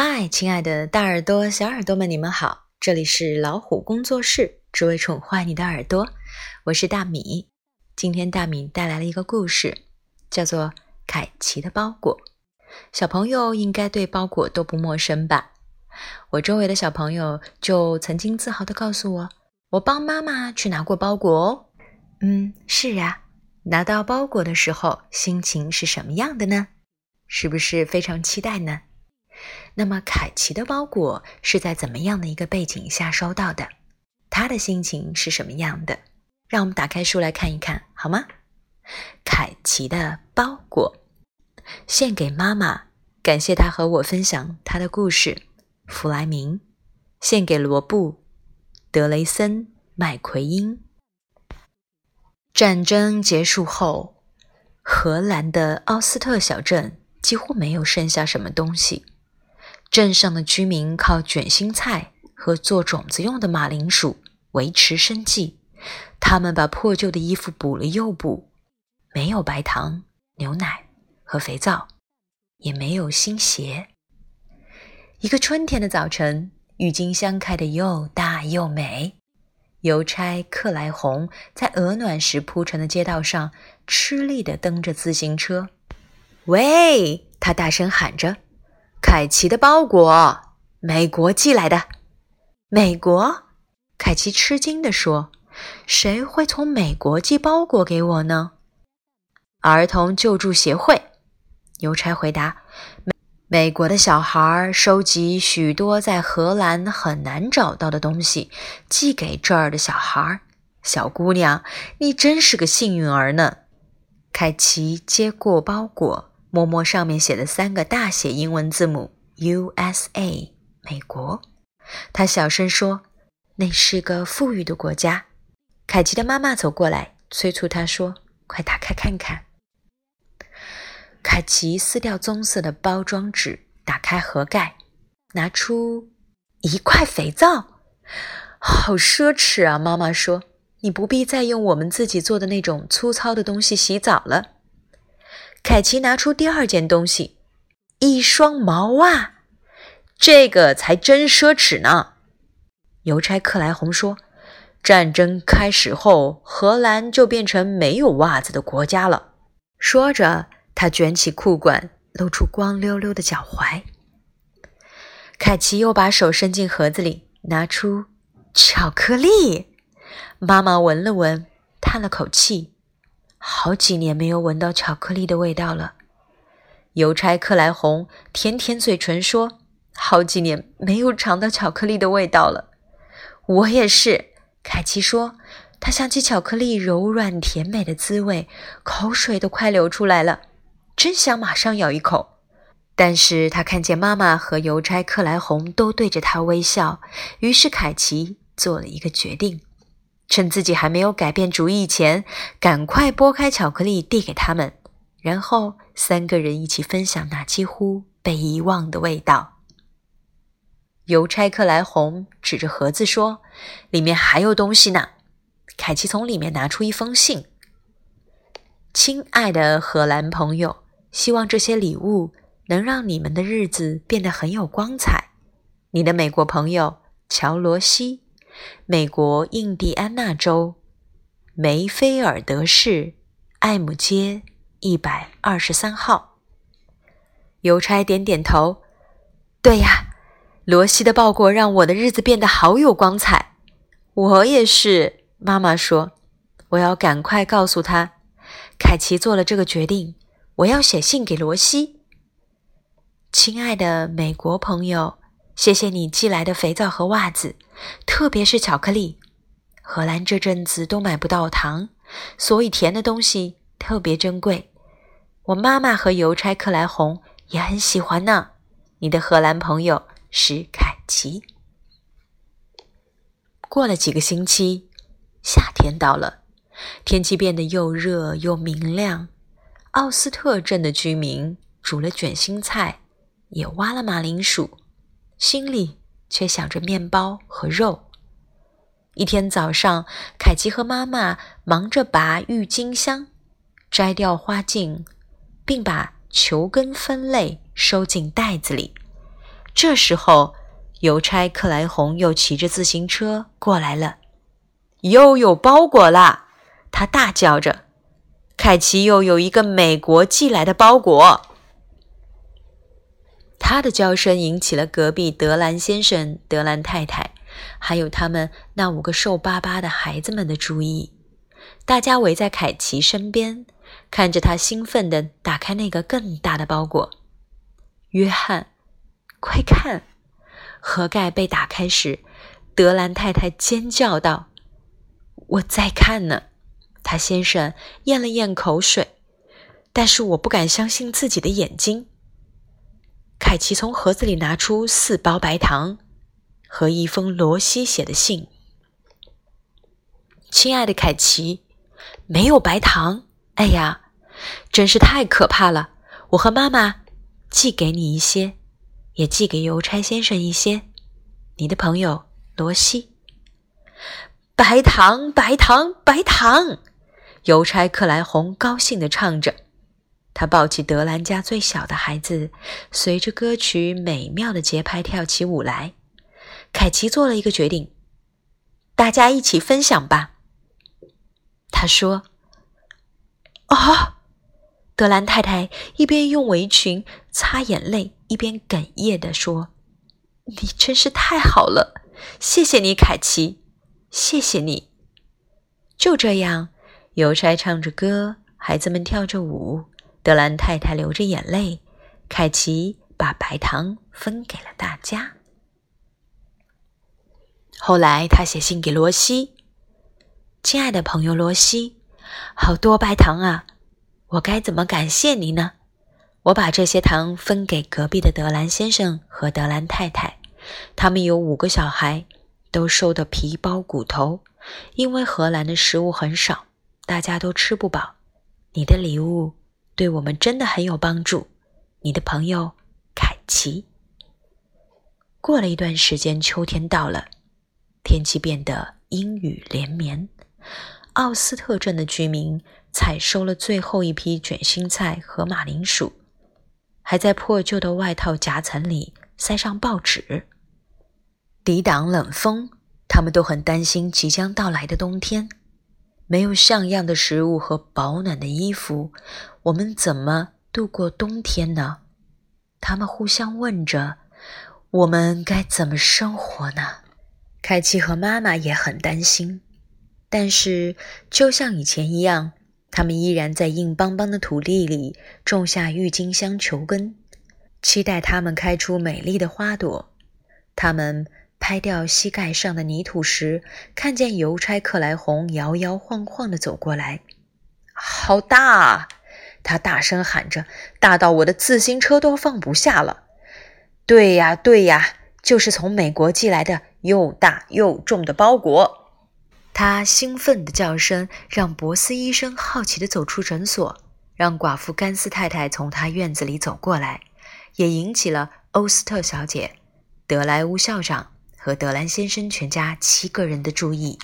嗨，亲爱的大耳朵、小耳朵们，你们好！这里是老虎工作室，只为宠坏你的耳朵。我是大米。今天大米带来了一个故事，叫做《凯奇的包裹》。小朋友应该对包裹都不陌生吧？我周围的小朋友就曾经自豪地告诉我，我帮妈妈去拿过包裹哦。嗯，是啊，拿到包裹的时候，心情是什么样的呢？是不是非常期待呢？那么，凯奇的包裹是在怎么样的一个背景下收到的？他的心情是什么样的？让我们打开书来看一看，好吗？凯奇的包裹，献给妈妈，感谢他和我分享他的故事。弗莱明，献给罗布、德雷森、麦奎因。战争结束后，荷兰的奥斯特小镇几乎没有剩下什么东西。镇上的居民靠卷心菜和做种子用的马铃薯维持生计。他们把破旧的衣服补了又补，没有白糖、牛奶和肥皂，也没有新鞋。一个春天的早晨，郁金香开得又大又美。邮差克莱红在鹅卵石铺成的街道上吃力地蹬着自行车。喂！他大声喊着。凯奇的包裹，美国寄来的。美国？凯奇吃惊地说：“谁会从美国寄包裹给我呢？”儿童救助协会，邮差回答：“美美国的小孩收集许多在荷兰很难找到的东西，寄给这儿的小孩。小姑娘，你真是个幸运儿呢。”凯奇接过包裹。摸摸上面写的三个大写英文字母 “U.S.A.” 美国，他小声说：“那是个富裕的国家。”凯奇的妈妈走过来，催促他说：“快打开看看。”凯奇撕掉棕色的包装纸，打开盒盖，拿出一块肥皂。好奢侈啊！妈妈说：“你不必再用我们自己做的那种粗糙的东西洗澡了。”凯奇拿出第二件东西，一双毛袜，这个才真奢侈呢。邮差克莱红说：“战争开始后，荷兰就变成没有袜子的国家了。”说着，他卷起裤管，露出光溜溜的脚踝。凯奇又把手伸进盒子里，拿出巧克力。妈妈闻了闻，叹了口气。好几年没有闻到巧克力的味道了。邮差克莱红舔舔嘴唇说：“好几年没有尝到巧克力的味道了。”我也是，凯奇说。他想起巧克力柔软甜美的滋味，口水都快流出来了，真想马上咬一口。但是他看见妈妈和邮差克莱红都对着他微笑，于是凯奇做了一个决定。趁自己还没有改变主意前，赶快剥开巧克力递给他们，然后三个人一起分享那几乎被遗忘的味道。邮差克莱红指着盒子说：“里面还有东西呢。”凯奇从里面拿出一封信：“亲爱的荷兰朋友，希望这些礼物能让你们的日子变得很有光彩。你的美国朋友乔罗西。”美国印第安纳州梅菲尔德市艾姆街一百二十三号。邮差点点头：“对呀，罗西的报国让我的日子变得好有光彩。我也是。”妈妈说：“我要赶快告诉他，凯奇做了这个决定。我要写信给罗西。亲爱的美国朋友。”谢谢你寄来的肥皂和袜子，特别是巧克力。荷兰这阵子都买不到糖，所以甜的东西特别珍贵。我妈妈和邮差克莱红也很喜欢呢。你的荷兰朋友史凯奇。过了几个星期，夏天到了，天气变得又热又明亮。奥斯特镇的居民煮了卷心菜，也挖了马铃薯。心里却想着面包和肉。一天早上，凯奇和妈妈忙着拔郁金香，摘掉花茎，并把球根分类收进袋子里。这时候，邮差克莱红又骑着自行车过来了，又有包裹啦！他大叫着：“凯奇又有一个美国寄来的包裹！”他的叫声引起了隔壁德兰先生、德兰太太，还有他们那五个瘦巴巴的孩子们的注意。大家围在凯奇身边，看着他兴奋地打开那个更大的包裹。约翰。快看！盒盖被打开时，德兰太太尖叫道：“我在看呢。”他先生咽了咽口水，但是我不敢相信自己的眼睛。凯奇从盒子里拿出四包白糖和一封罗西写的信：“亲爱的凯奇，没有白糖！哎呀，真是太可怕了！我和妈妈寄给你一些。”也寄给邮差先生一些，你的朋友罗西。白糖，白糖，白糖！邮差克莱红高兴地唱着，他抱起德兰家最小的孩子，随着歌曲美妙的节拍跳起舞来。凯奇做了一个决定：大家一起分享吧。他说：“啊！”德兰太太一边用围裙擦眼泪，一边哽咽地说：“你真是太好了，谢谢你，凯奇，谢谢你。”就这样，邮差唱着歌，孩子们跳着舞，德兰太太流着眼泪，凯奇把白糖分给了大家。后来，他写信给罗西：“亲爱的朋友罗西，好多白糖啊！”我该怎么感谢你呢？我把这些糖分给隔壁的德兰先生和德兰太太，他们有五个小孩，都瘦得皮包骨头，因为荷兰的食物很少，大家都吃不饱。你的礼物对我们真的很有帮助。你的朋友凯奇。过了一段时间，秋天到了，天气变得阴雨连绵。奥斯特镇的居民。采收了最后一批卷心菜和马铃薯，还在破旧的外套夹层里塞上报纸，抵挡冷风。他们都很担心即将到来的冬天，没有像样的食物和保暖的衣服，我们怎么度过冬天呢？他们互相问着：“我们该怎么生活呢？”凯奇和妈妈也很担心，但是就像以前一样。他们依然在硬邦邦的土地里种下郁金香球根，期待它们开出美丽的花朵。他们拍掉膝盖上的泥土时，看见邮差克莱红摇摇晃晃地走过来。好大！他大声喊着，大到我的自行车都放不下了。对呀，对呀，就是从美国寄来的又大又重的包裹。他兴奋的叫声让博斯医生好奇地走出诊所，让寡妇甘斯太太从他院子里走过来，也引起了欧斯特小姐、德莱乌校长和德兰先生全家七个人的注意。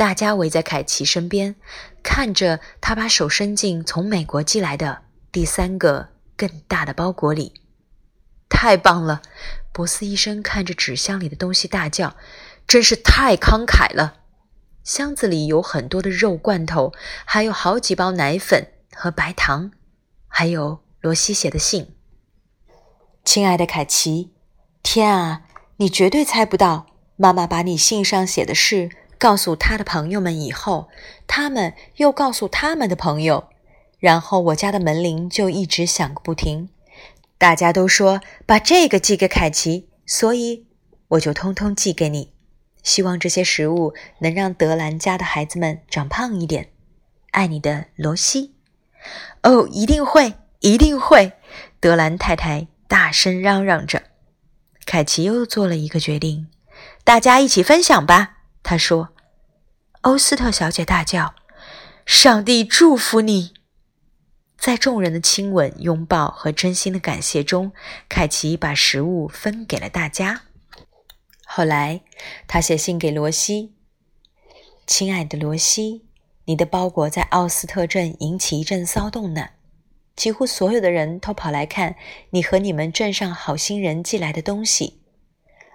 大家围在凯奇身边，看着他把手伸进从美国寄来的第三个更大的包裹里。太棒了！博斯医生看着纸箱里的东西大叫。真是太慷慨了！箱子里有很多的肉罐头，还有好几包奶粉和白糖，还有罗西写的信。亲爱的凯奇，天啊，你绝对猜不到，妈妈把你信上写的事告诉他的朋友们以后，他们又告诉他们的朋友，然后我家的门铃就一直响个不停。大家都说把这个寄给凯奇，所以我就通通寄给你。希望这些食物能让德兰家的孩子们长胖一点。爱你的罗西。哦，一定会，一定会！德兰太太大声嚷嚷着。凯奇又做了一个决定：大家一起分享吧。他说。欧斯特小姐大叫：“上帝祝福你！”在众人的亲吻、拥抱和真心的感谢中，凯奇把食物分给了大家。后来，他写信给罗西：“亲爱的罗西，你的包裹在奥斯特镇引起一阵骚动呢。几乎所有的人都跑来看你和你们镇上好心人寄来的东西，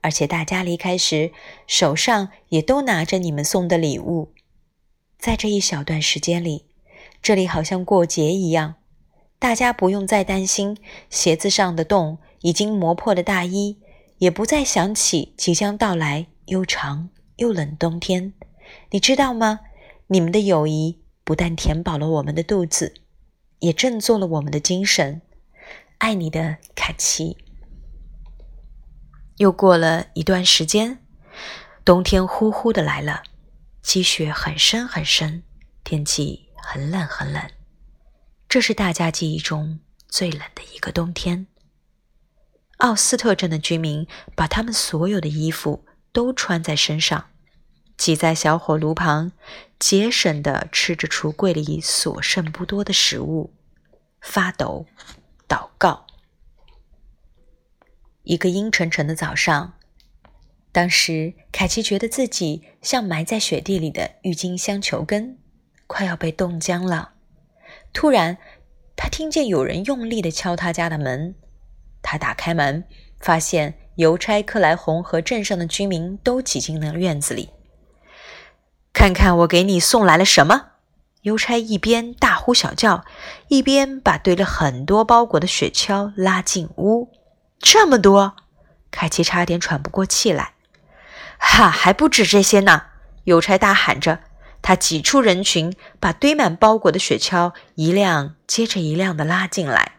而且大家离开时手上也都拿着你们送的礼物。在这一小段时间里，这里好像过节一样，大家不用再担心鞋子上的洞、已经磨破的大衣，也不再想起即将到来又长又冷冬天。你知道吗？你们的友谊不但填饱了我们的肚子，也振作了我们的精神。爱你的凯奇。又过了一段时间，冬天呼呼的来了。积雪很深很深，天气很冷很冷，这是大家记忆中最冷的一个冬天。奥斯特镇的居民把他们所有的衣服都穿在身上，挤在小火炉旁，节省地吃着橱柜里所剩不多的食物，发抖，祷告。一个阴沉沉的早上。当时，凯奇觉得自己像埋在雪地里的郁金香球根，快要被冻僵了。突然，他听见有人用力地敲他家的门。他打开门，发现邮差克莱红和镇上的居民都挤进了院子里。看看我给你送来了什么！邮差一边大呼小叫，一边把堆了很多包裹的雪橇拉进屋。这么多，凯奇差点喘不过气来。哈，还不止这些呢！邮差大喊着，他挤出人群，把堆满包裹的雪橇一辆接着一辆的拉进来。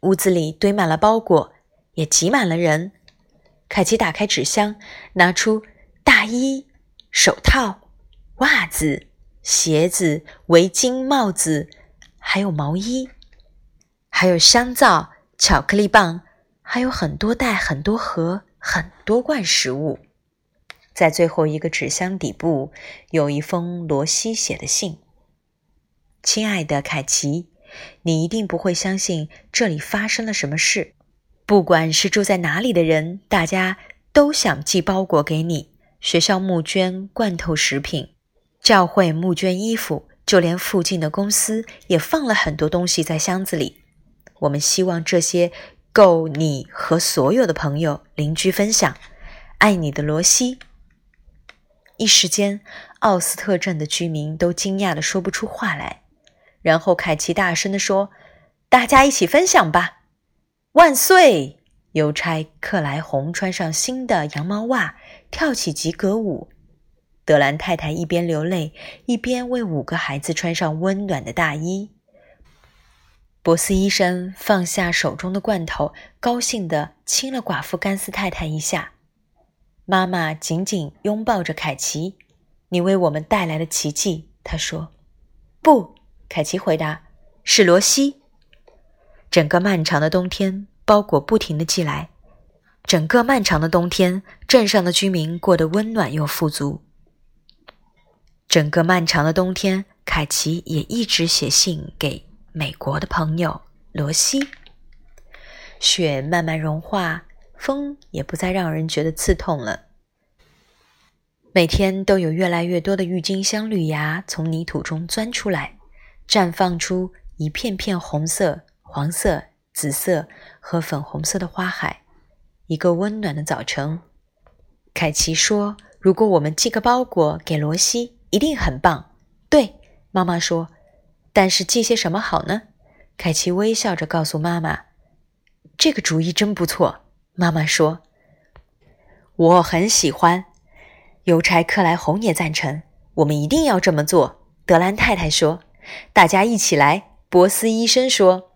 屋子里堆满了包裹，也挤满了人。凯奇打开纸箱，拿出大衣、手套、袜子、鞋子、围巾、帽子，还有毛衣，还有香皂、巧克力棒，还有很多袋、很多盒。很多罐食物，在最后一个纸箱底部有一封罗西写的信：“亲爱的凯奇，你一定不会相信这里发生了什么事。不管是住在哪里的人，大家都想寄包裹给你。学校募捐罐头食品，教会募捐衣服，就连附近的公司也放了很多东西在箱子里。我们希望这些。”够你和所有的朋友、邻居分享。爱你的罗西。一时间，奥斯特镇的居民都惊讶的说不出话来。然后凯奇大声的说：“大家一起分享吧！万岁！”邮差克莱红穿上新的羊毛袜，跳起吉格舞。德兰太太一边流泪，一边为五个孩子穿上温暖的大衣。博斯医生放下手中的罐头，高兴地亲了寡妇甘斯太太一下。妈妈紧紧拥抱着凯奇：“你为我们带来了奇迹。”他说。“不。”凯奇回答，“是罗西。”整个漫长的冬天，包裹不停地寄来。整个漫长的冬天，镇上的居民过得温暖又富足。整个漫长的冬天，凯奇也一直写信给。美国的朋友罗西，雪慢慢融化，风也不再让人觉得刺痛了。每天都有越来越多的郁金香绿芽从泥土中钻出来，绽放出一片片红色、黄色、紫色和粉红色的花海。一个温暖的早晨，凯奇说：“如果我们寄个包裹给罗西，一定很棒。”对，妈妈说。但是寄些什么好呢？凯奇微笑着告诉妈妈：“这个主意真不错。”妈妈说：“我很喜欢。”邮差克莱红也赞成。我们一定要这么做。德兰太太说：“大家一起来。”博斯医生说：“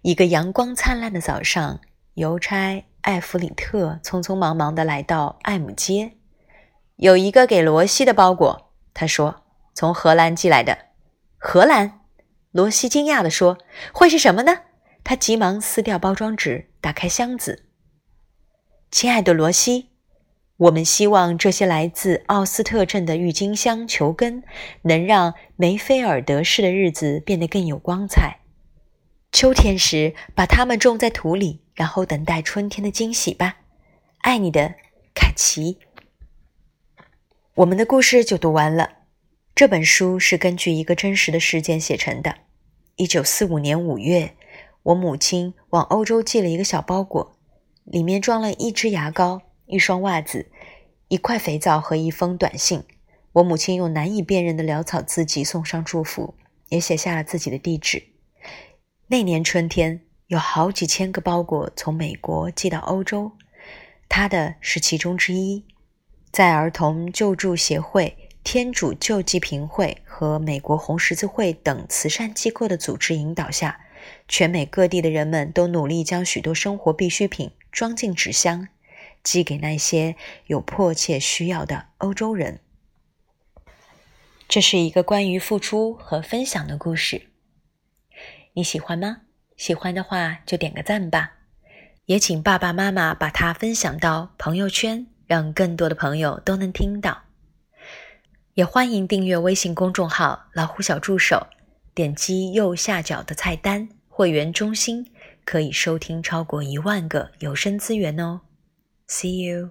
一个阳光灿烂的早上，邮差艾弗里特匆匆忙忙地来到艾姆街。有一个给罗西的包裹，他说：“从荷兰寄来的。”荷兰，罗西惊讶地说：“会是什么呢？”他急忙撕掉包装纸，打开箱子。亲爱的罗西，我们希望这些来自奥斯特镇的郁金香球根能让梅菲尔德市的日子变得更有光彩。秋天时，把它们种在土里，然后等待春天的惊喜吧。爱你的，凯奇。我们的故事就读完了。这本书是根据一个真实的事件写成的。一九四五年五月，我母亲往欧洲寄了一个小包裹，里面装了一支牙膏、一双袜子、一块肥皂和一封短信。我母亲用难以辨认的潦草字迹送上祝福，也写下了自己的地址。那年春天，有好几千个包裹从美国寄到欧洲，他的是其中之一。在儿童救助协会、天主救济贫会和美国红十字会等慈善机构的组织引导下，全美各地的人们都努力将许多生活必需品装进纸箱，寄给那些有迫切需要的欧洲人。这是一个关于付出和分享的故事，你喜欢吗？喜欢的话就点个赞吧，也请爸爸妈妈把它分享到朋友圈，让更多的朋友都能听到。也欢迎订阅微信公众号“老虎小助手”，点击右下角的菜单“会员中心”，可以收听超过一万个有声资源哦。See you。